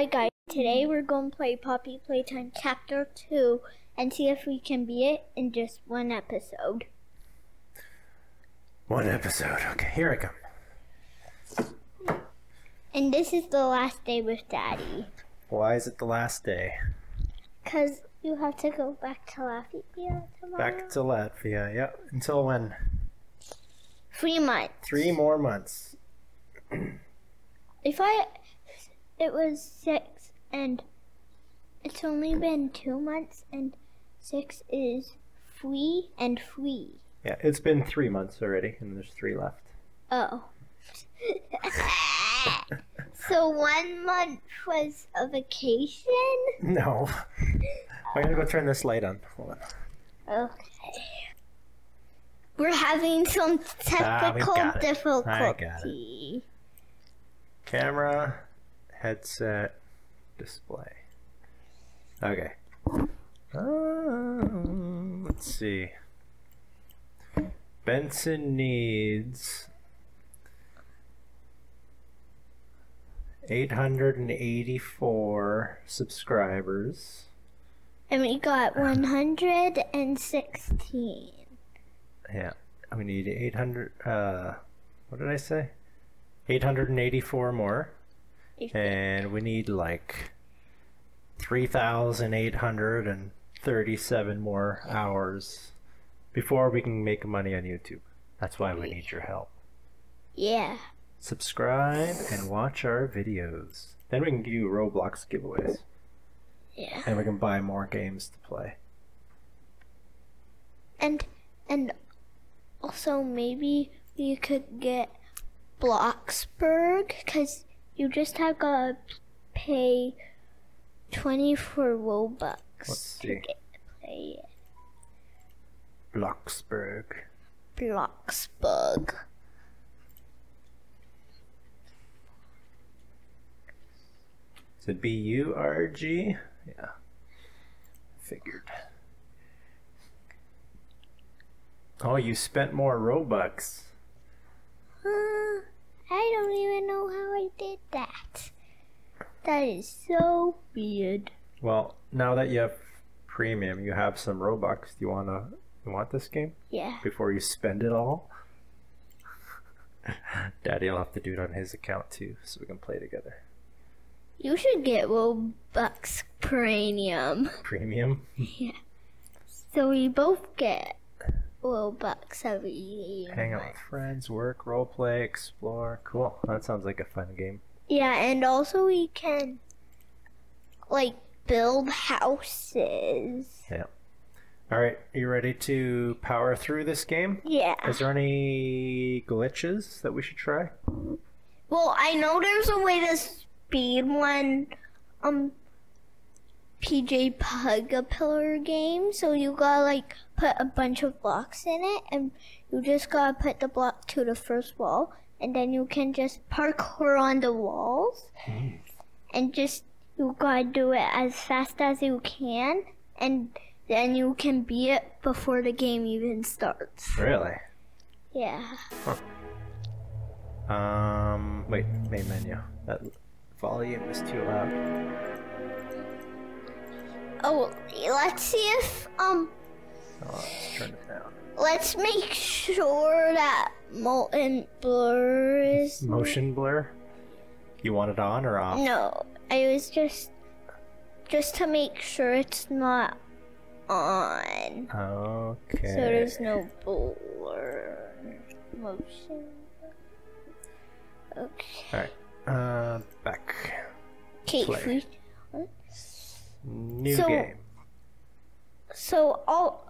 Hi guys, today we're going to play Poppy Playtime Chapter 2 and see if we can beat it in just one episode. One episode. Okay, here I come. And this is the last day with Daddy. Why is it the last day? Because you have to go back to Latvia tomorrow. Back to Latvia. Yep. Until when? Three months. Three more months. If I... It was six and it's only been two months and six is free and free. Yeah, it's been three months already, and there's three left. Oh. so one month was a vacation? No. I'm gonna go turn this light on. Hold on. Okay. We're having some technical Ah, got it. difficulty. Camera, headset, display. Okay. Um, let's see. Benson needs 884 subscribers. And we got 116. Yeah. We need 800 uh what did I say? 884 more. And we need like 3,837 more hours before we can make money on YouTube. That's why we need your help. Yeah. Subscribe and watch our videos. Then we can do Roblox giveaways. Yeah. And we can buy more games to play. And and also maybe we could get Bloxburg because you just have to pay 20 for Robux Let's to see. get to play it. Bloxburg. Bloxburg. Is it B U R G? Yeah. Figured. Oh, you spent more Robux. Uh, I don't even know how I did that. That is so weird. Well, now that you have premium, you have some Robux. Do you wanna you want this game Yeah. before you spend it all? Daddy'll have to do it on his account too, so we can play together. You should get Robux Premium. Premium. Yeah. So we both get Robux every year. Hang out with friends, work, role play, explore. Cool. That sounds like a fun game. Yeah, and also we can like build houses. Yeah. All right, are you ready to power through this game? Yeah. Is there any glitches that we should try? Well, I know there's a way to speed one um PJ Pug-a-Pillar game, so you gotta like put a bunch of blocks in it and you just gotta put the block to the first wall and then you can just parkour on the walls and just you gotta do it as fast as you can and then you can beat it before the game even starts. Really? Yeah. Um, wait, main menu. That volume is too loud. Oh, let's see if um Oh, let's turn it down. let's make sure that molten blur is Motion blur? You want it on or off? no. I was just just to make sure it's not on, Okay. so there's no blur motion. Okay. Alright. Uh, back. Okay. Play. if we- New So- game. So all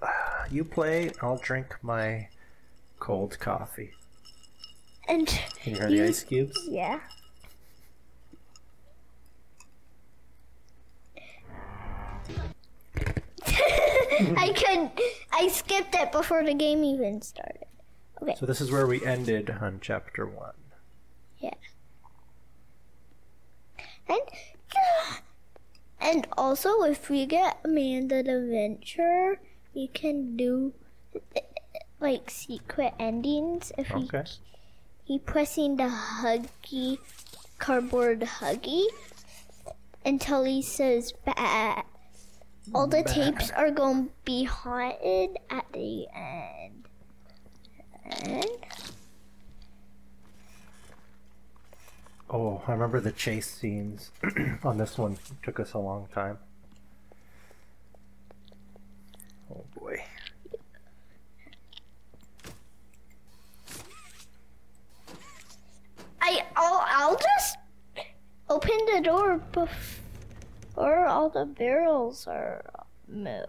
You play, I'll drink my cold coffee. and Can you hear the ice cubes? yeah. I could. I skipped it before the game even started. Okay. So this is where we ended on chapter one. Yeah. And and also, if we get Amanda the Venture, we can do like secret endings. If Okay. we he pressing the huggy cardboard huggy until he says bat. All the tapes are going to be haunted at the end. And Oh, I remember the chase scenes on this one. It took us a long time. Oh boy. I I'll, I'll just open the door before all the barrels are moved.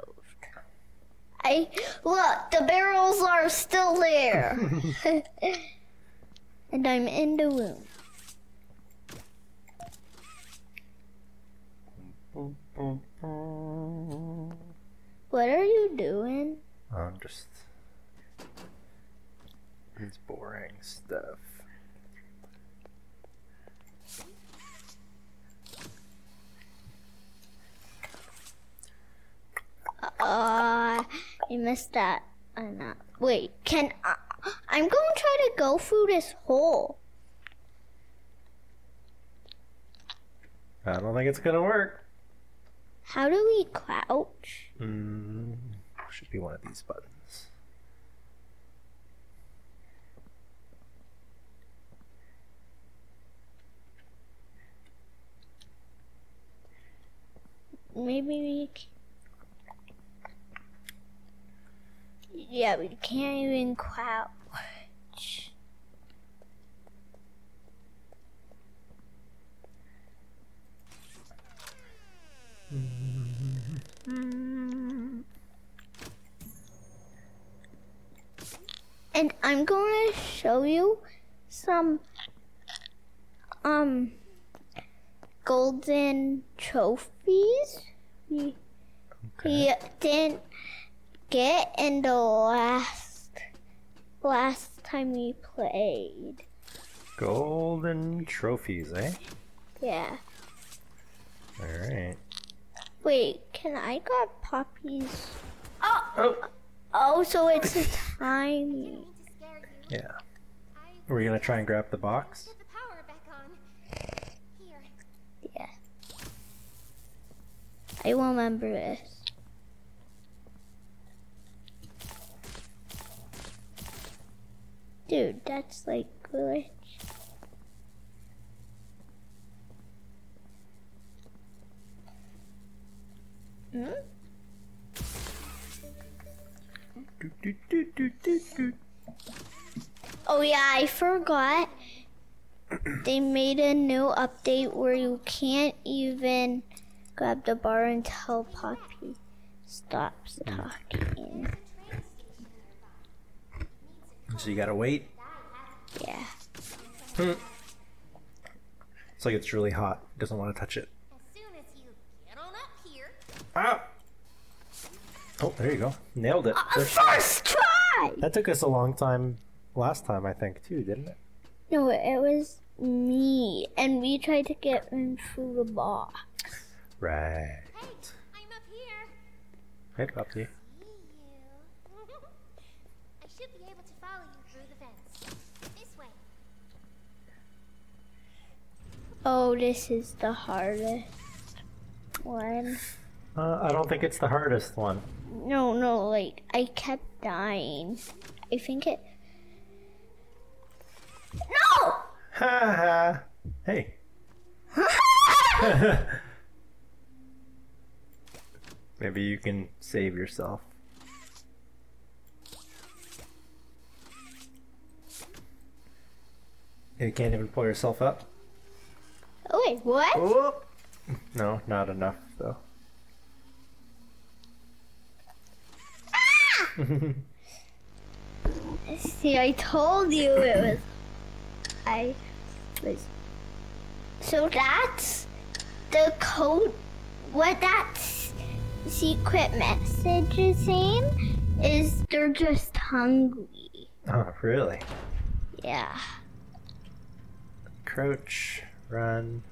I look, the barrels are still there. and I'm in the room. What are you doing? I'm just. It's boring stuff. Uh, I missed that. Uh, not. Wait, can I? I'm going to try to go through this hole. I don't think it's gonna work. How do we crouch? Mm, should be one of these buttons. Maybe we. c- Yeah, we can't even crouch. Mm. And I'm going to show you some um golden trophies we, we didn't get in the last last time we played. Golden trophies, eh? Yeah. Alright. Wait, can I grab poppies? Oh. oh! Oh, so it's a timing. to scare you. Yeah. I Were you gonna try and grab the box? put the power back on. Here. Yeah. I won't remember this. Dude, that's like glitch. Hmm? Oh yeah, I forgot. they made a new update where you can't even grab the bar until Poppy stops talking. So you gotta wait. Yeah. It's like it's really hot. Doesn't want to touch it. As soon as you get on up here, Ah! Oh, there you go. Nailed it. Uh, First- First try! That took us a long time last time, I think, too, didn't it? No, it was me, and we tried to get him through the box. Right. hey, I'm up here. Hey, puppy. See you. I should be able to follow you through the fence. This way. Oh, this is the hardest one. Uh, I don't think it's the hardest one. No, no, like I kept dying. I think it. No! Ha ha. Hey. Maybe you can save yourself. You can't even pull yourself up? Oh wait, what? Oh! No, not enough, though. See, I told you it was. I was. So that's the code. What that secret message is saying is they're just hungry. Oh, really? Yeah. Crouch, run.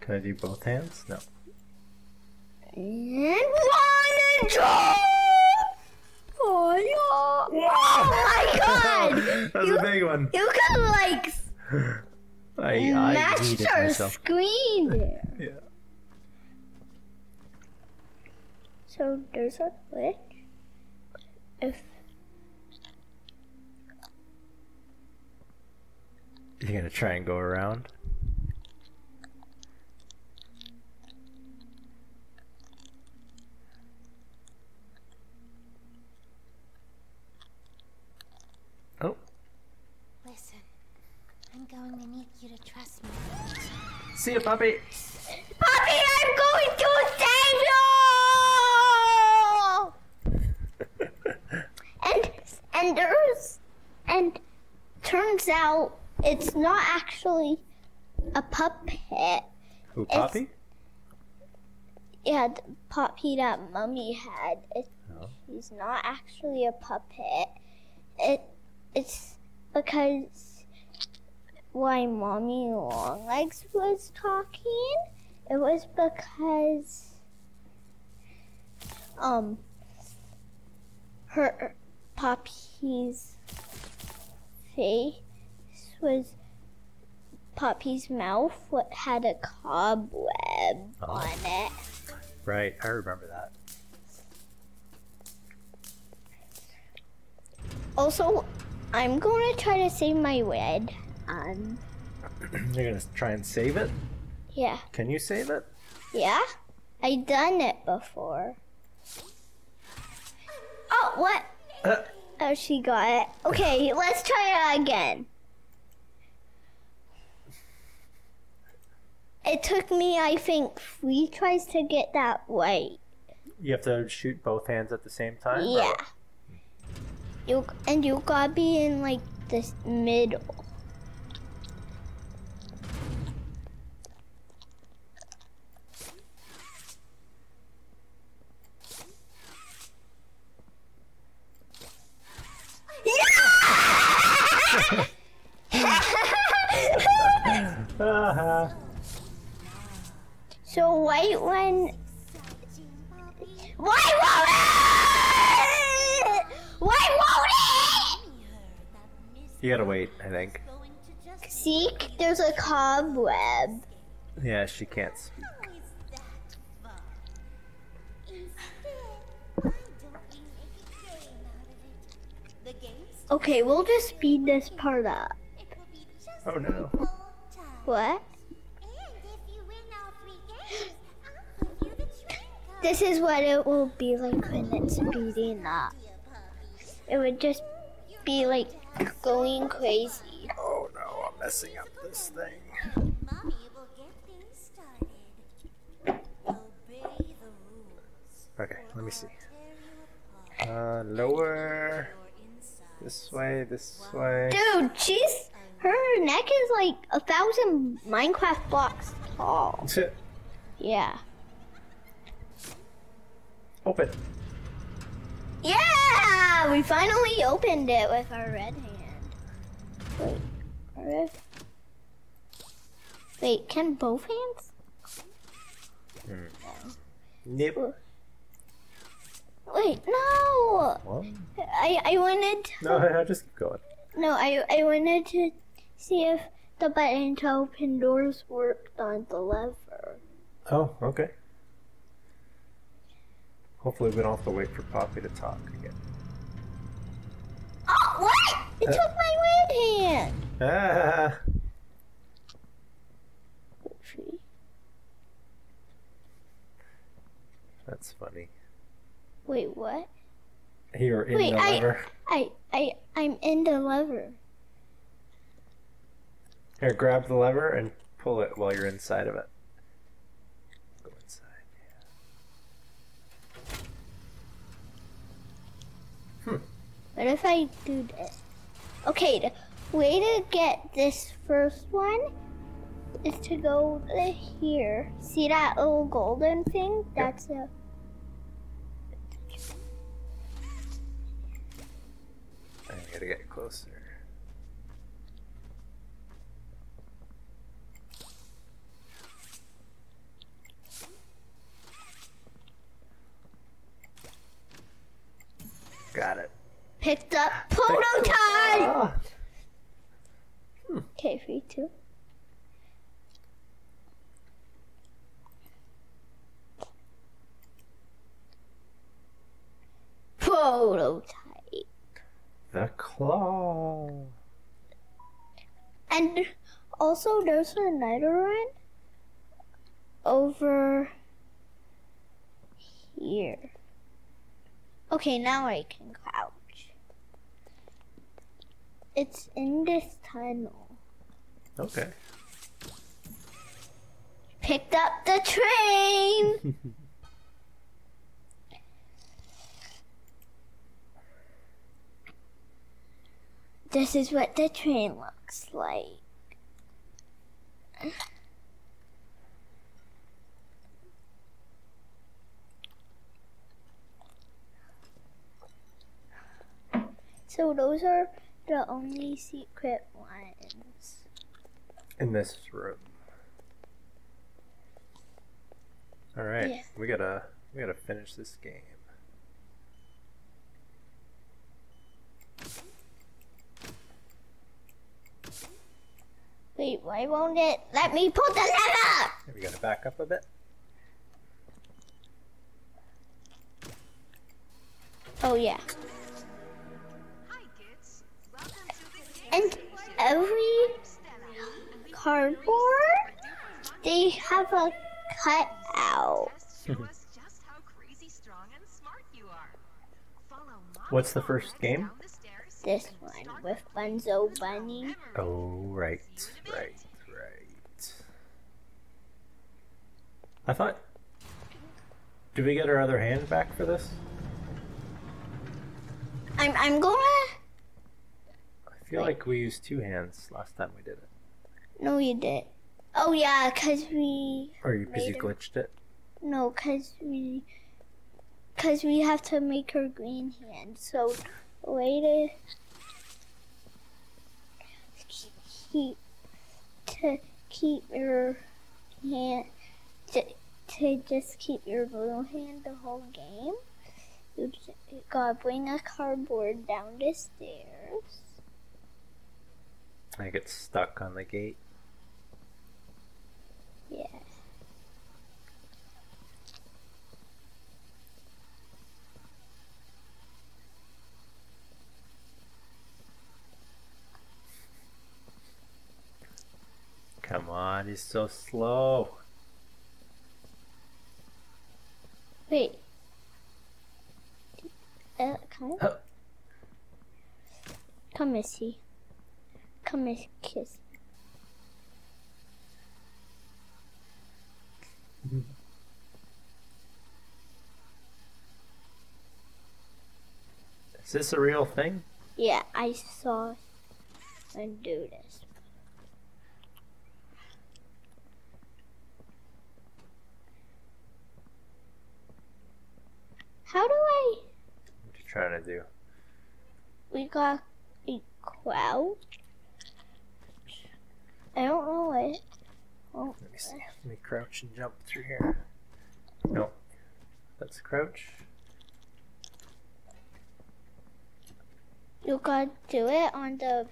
Can I do both hands? No. And one Oh, yeah. oh my god! That's a big one. You could like I, I match yeeted our myself. screen there. Yeah. So there's a glitch. If You're gonna try and go around. Oh, Listen, I'm going to need you to trust me. see you, puppy. Poppy, I'm going to save you! and and there's and turns out it's not actually a puppet. Who, Poppy? Yeah, the puppy that mummy had. It, Oh. He's not actually a puppet. It it's because why mommy Longlegs was talking. It was because um her Poppy's face was Poppy's mouth what had a cobweb Oh. on it. Right, I remember that. Also, I'm going to try to save my red. Um, You're gonna try and save it? yeah, Can you save it? yeah, I done it before. Oh, what? Uh, Oh, she got it. Okay, let's try it again. It took me, I think, three tries to get that right. you have to shoot both hands at the same time? Yeah. what? You and you gotta be in like this middle. Uh-huh. so white one. Why won't it? Why won't You gotta wait, I think. it? See, there's a cobweb. Yeah, she can't speak. Okay, we'll just speed this part up. Oh no. What? This is what it will be like when it's speeding up. It would just be like going crazy. Oh no, I'm messing up this thing. Mommy will get things started. Obey the rules. Okay, let me see. Tear you apart Uh, lower. This way, this way. Dude, she's her neck is like a thousand Minecraft blocks tall. Yeah. Open. Yeah! We finally opened it with our red hand. Wait. red- Wait, can both hands? Nope. Wait, no! What? I, I wanted to, No, no, just keep going. no, I, I wanted to see if the button to open doors worked on the lever. Oh, okay. Hopefully we don't have to wait for Poppy to talk again. Oh, what? It Uh. took my red hand. Ah! That's funny. Wait, what? You're in Wait, the I- lever. I, I, I'm in the lever. Here, grab the lever and pull it while you're inside of it. Go inside. Hmm. What if I do this? Okay, the way to get this first one is to go to here. See that little golden thing? That's a. I gotta get closer. Got it. Picked up ah, prototype! Okay, three, two. Prototype. The claw. And also, there's a Nidoran over here. Okay, now I can crouch. It's in this tunnel. Okay. Picked up the train! this is what the train looks like. So those are the only secret ones. In this room. All right. Yeah. We gotta we gotta finish this game. Wait, why won't it let me pull the lever? We gotta back up a bit. Oh yeah. Hi, kids. Welcome to the game. And every cardboard, they have a cutout. Show us just how crazy strong and smart you are. What's the first game? down the stairs. This one with Bunzo Bunny. Oh right, right, right. I thought. Did we get our other hand back for this? I'm I'm gonna. I feel like we used two hands last time we did it. No, you did. Oh yeah, cause we Or you because you Later. glitched it. no, cause we, cause we have to make her green hand. So the way to keep to keep your hand to, to just keep your blue hand the whole game. You you gotta bring a cardboard down the stairs. I get stuck on the gate. Yeah. Come on, he's so slow. Wait. Uh, come. Huh. Come, Missy. Come, Miss Kiss. Is this a real thing? Yeah, I saw him do this. How do I? What you trying to do? We got a crouch. I don't know it. Oh, Let me see. Let me crouch and jump through here. No. That's crouch. you gotta do it on the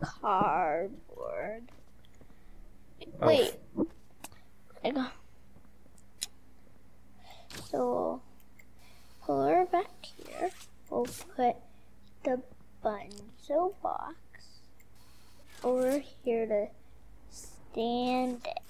cardboard. Oh, Wait. I got. So, pull her back We'll put the bunzo box over here to stand it.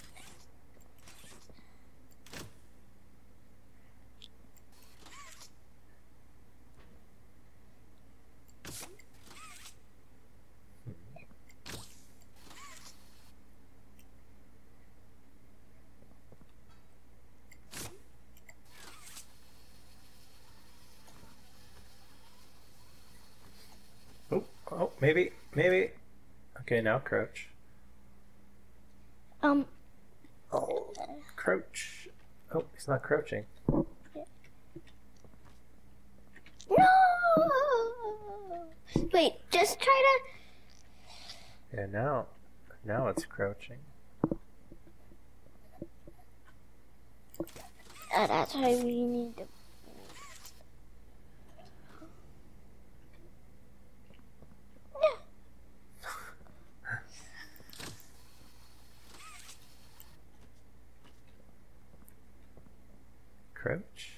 Oh, oh, maybe, maybe. Okay, now crouch. Um, Oh, crouch. Oh, he's not crouching. no! Wait, just try to. Yeah, now, now it's crouching. Uh, that's why we need to. Crouch.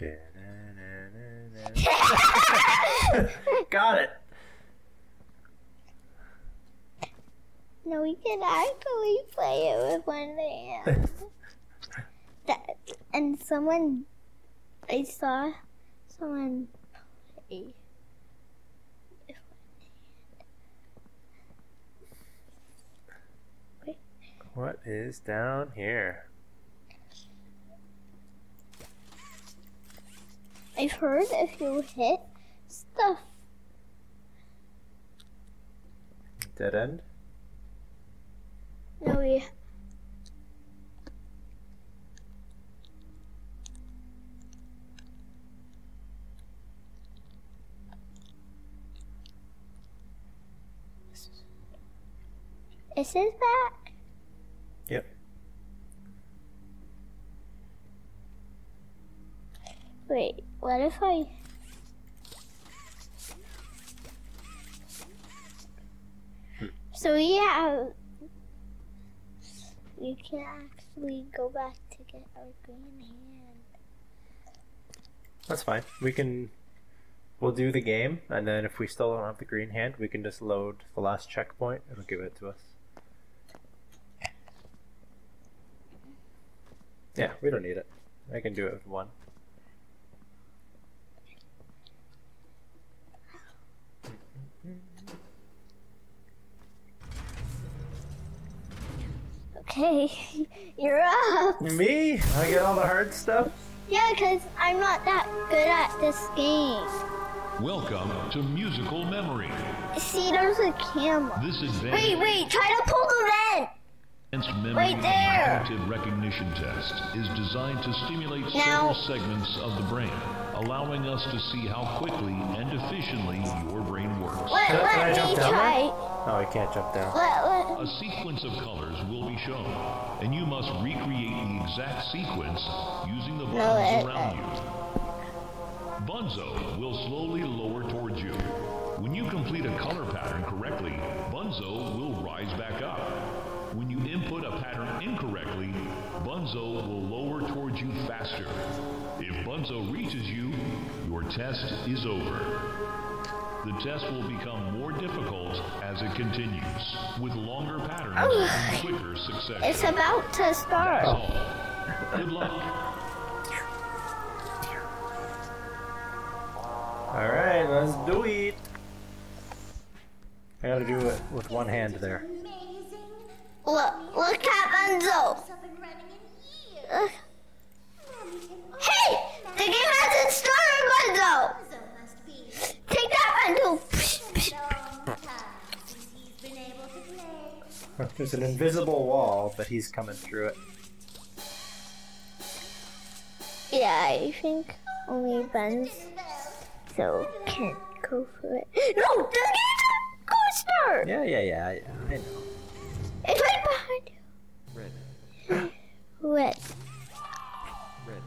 Got it. No, we can actually play it with one hand. that, and someone, I saw someone play. with one hand. What is down here? I've heard if you hit stuff, Dead end? no, we. Is this back? Yep. Wait, what if I. So have. We can actually go back to get our green hand. That's fine. We can. We'll do the game, and then if we still don't have the green hand, we can just load the last checkpoint. It'll give it to us. Yeah, we don't need it. I can do it with one. Okay, you're up. Me? I get all the hard stuff? Yeah, because I'm not that good at this game. Welcome to Musical Memory. See, there's a camera. This Wait, advanced wait, wait, try to pull the vent. memory Right there. cognitive recognition test is designed to stimulate Now- several segments of the brain, allowing us to see how quickly and efficiently your brain works. Let, Can I- can I let jump me down there? try. Oh, I can't jump down. Let, let, A sequence of colors will be shown, and you must recreate the exact sequence using the buttons it- around eh. you. Bunzo will slowly lower towards you. When you complete a color pattern correctly, Bunzo will rise back up. When you input a pattern incorrectly, Bunzo will lower towards you faster. If Bunzo reaches you, your test is over. The test will become more difficult as it continues, with longer patterns and quicker succession. it's about to That's start. all. Good luck. Alright, let's do it. I gotta do it with one hand there. Amazing. Look, look at Bunzo. It's up and running in years. Ugh. Mommy can Hey, the game hasn't started, Bunzo. also must be Take that, Bunzo. long time since he's been able to play. There's an invisible wall, but he's coming through it. Yeah, I think only Buns so can't go for it. No, the game's a coaster. Yeah, yeah, yeah, yeah. I know. It's right behind you. Red, Red, red,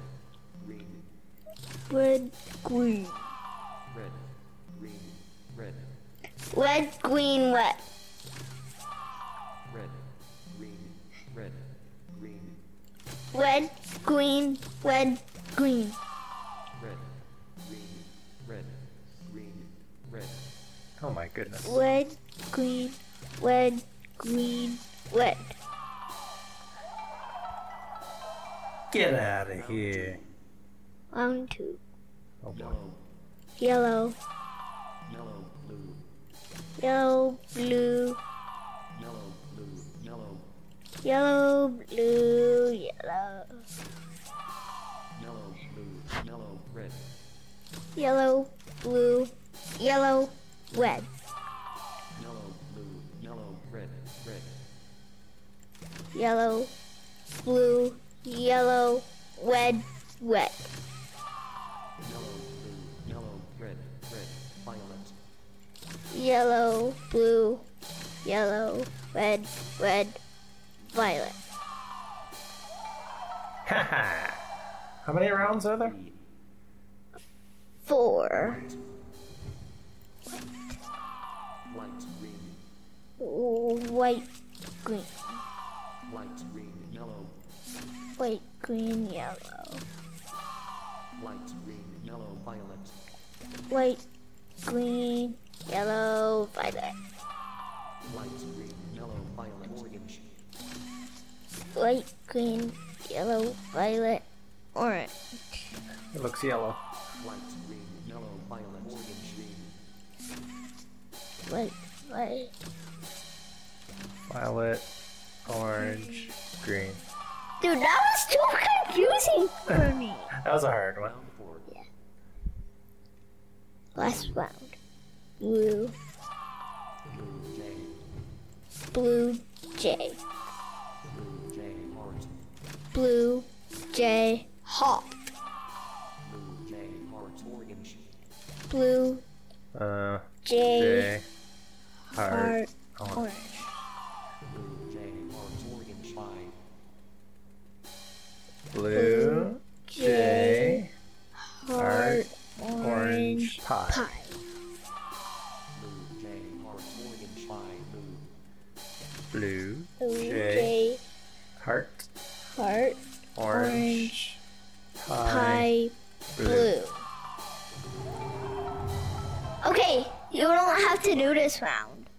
green, red, green, red, green, red, red, green, red, Red, green, red, green. red, green, red, green, red, Oh my goodness. Red, green, red, green, red. Get out of here. Round two. Oh boy. yellow, Yellow, blue. yellow, blue, yellow, blue, yellow. yellow, blue, yellow, red, Yellow, blue, yellow, red. yellow, blue, yellow, red, red, Yellow, blue, yellow, red, red. yellow, blue, yellow, red, red, violet, Yellow, blue, yellow, red, red, violet. Haha. How many rounds are there? Four. white, green, White, green, white, green, yellow, white, green, yellow. Light green, yellow, violet. White, green, yellow, violet. Light green, yellow, violet, orange. White, green, yellow, violet, orange. It looks yellow. Light green, yellow, violet, orange, green. White, white. Violet, orange, green. Dude, that was too confusing for me. That was a hard one. Round four. Last round. Blue, Blue J. blue, J. Blue J. Heart. Blue, J, hawk. Blue Heart. Orange. Blue, Uh, J, J, heart, heart, orange. Blue J. Heart. Orange. Five. Blue, J, Heart, orange, orange, pie. pie. To round.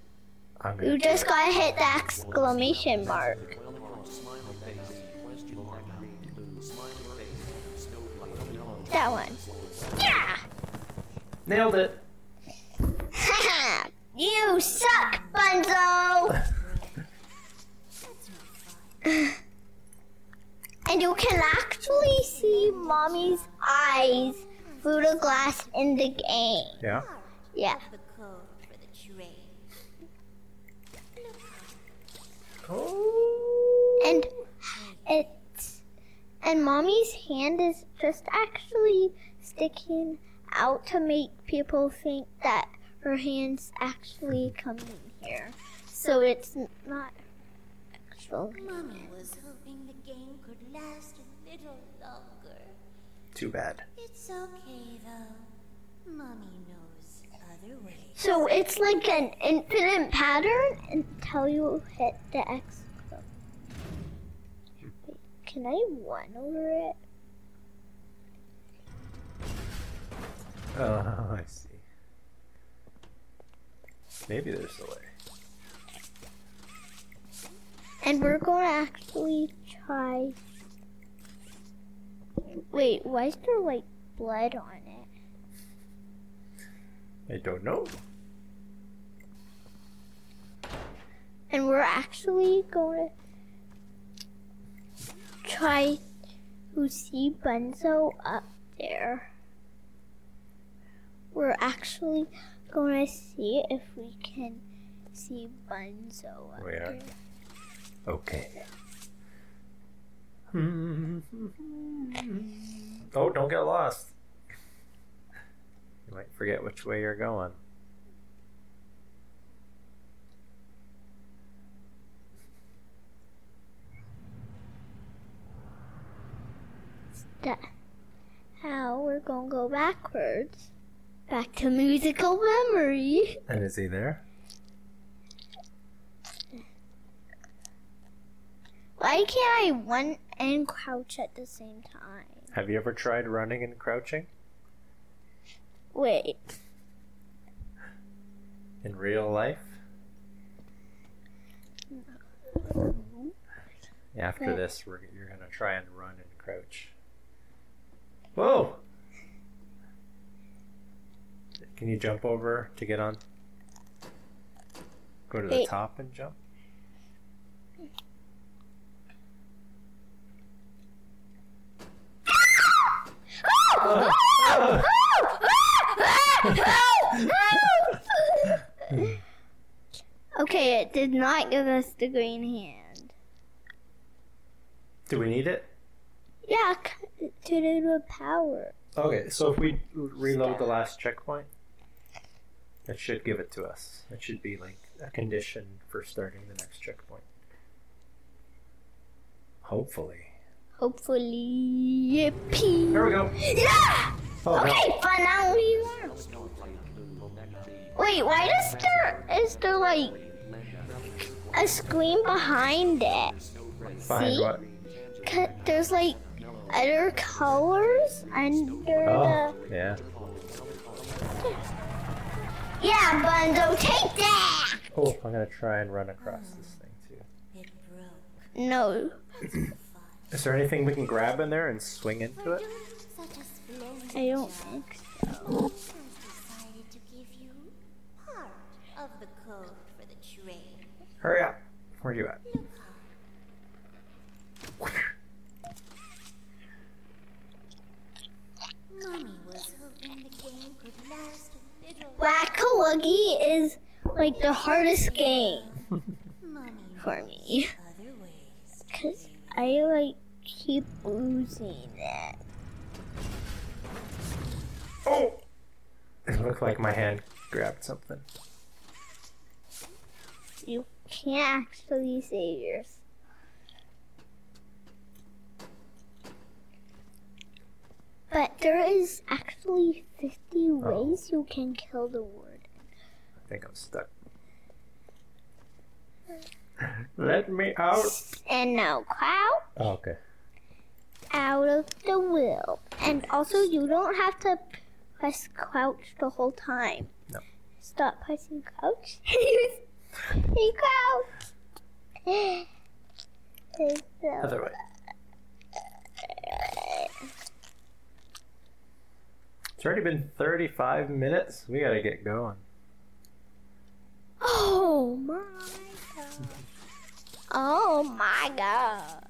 You just gotta hit the exclamation mark. Smiley face. Question mark. Green. Blue. Smiley face. Snowflake. Yellow. That one. Yeah! nailed it. Haha! you suck, Bunzo! and you can actually see mommy's eyes through the glass in the game. Yeah. Yeah. The code for the train. And it's and mommy's hand is just actually sticking out to make people think that her hands actually come in here. So it's not actual. Mommy was hoping the game could last a little longer. Too bad. It's okay though. Mommy knows other ways. So it's like an infinite pattern until you hit the X. Wait, can I run over it? Oh, I see. Maybe there's a way. And we're going to actually try. Wait, why is there like blood on it? I don't know. And we're actually going to try to see Bunzo up there. We're actually going to see if we can see Bunzo up We are. there. Okay. Hmm. Oh, don't get lost. You might forget which way you're going. That how we're going to go backwards. Back to musical memory. And is he there? Why can't I run and crouch at the same time? Have you ever tried running and crouching Wait. in real life? After Right. this, we're, you're gonna try and run and crouch. Whoa! Can you jump over to get on? Go to the Wait. top and jump. okay, it did not give us the green hand. Do we need it? Yeah, to do the power. Okay, so if we reload the last checkpoint, it should give it to us. It should be like a condition for starting the next checkpoint. Hopefully. Hopefully, yippee. There we go. Yeah! Oh Okay, but now we learn. Snowflake. Blue. Nectar. Wait, why does there is there like a screen behind it? Behind See? what? There's like other colors under Oh, yeah. the. Yeah, Bunzo, take that! Oh, I'm gonna try and run across this thing too. It broke. No, Is there anything we can grab in there and swing into it? Such a splendid I don't think so. I've decided to give you part of the code for the train. Hurry up. Where you at? Mommy was hoping the game could last a little. Whack-a-wuggy is like the hardest game for me. Because I like keep losing it. Oh! It looked like my hand grabbed something. You can't actually save yours. But there is actually 50 ways you can kill the word. I think I'm stuck. Let me out. And now crouch Oh, okay. out of the wheel. And also, you don't have to press crouch the whole time. No. Stop pressing crouch. you crouch. Other way. It's already been 35 minutes. We gotta get going. Oh my god. Oh my god.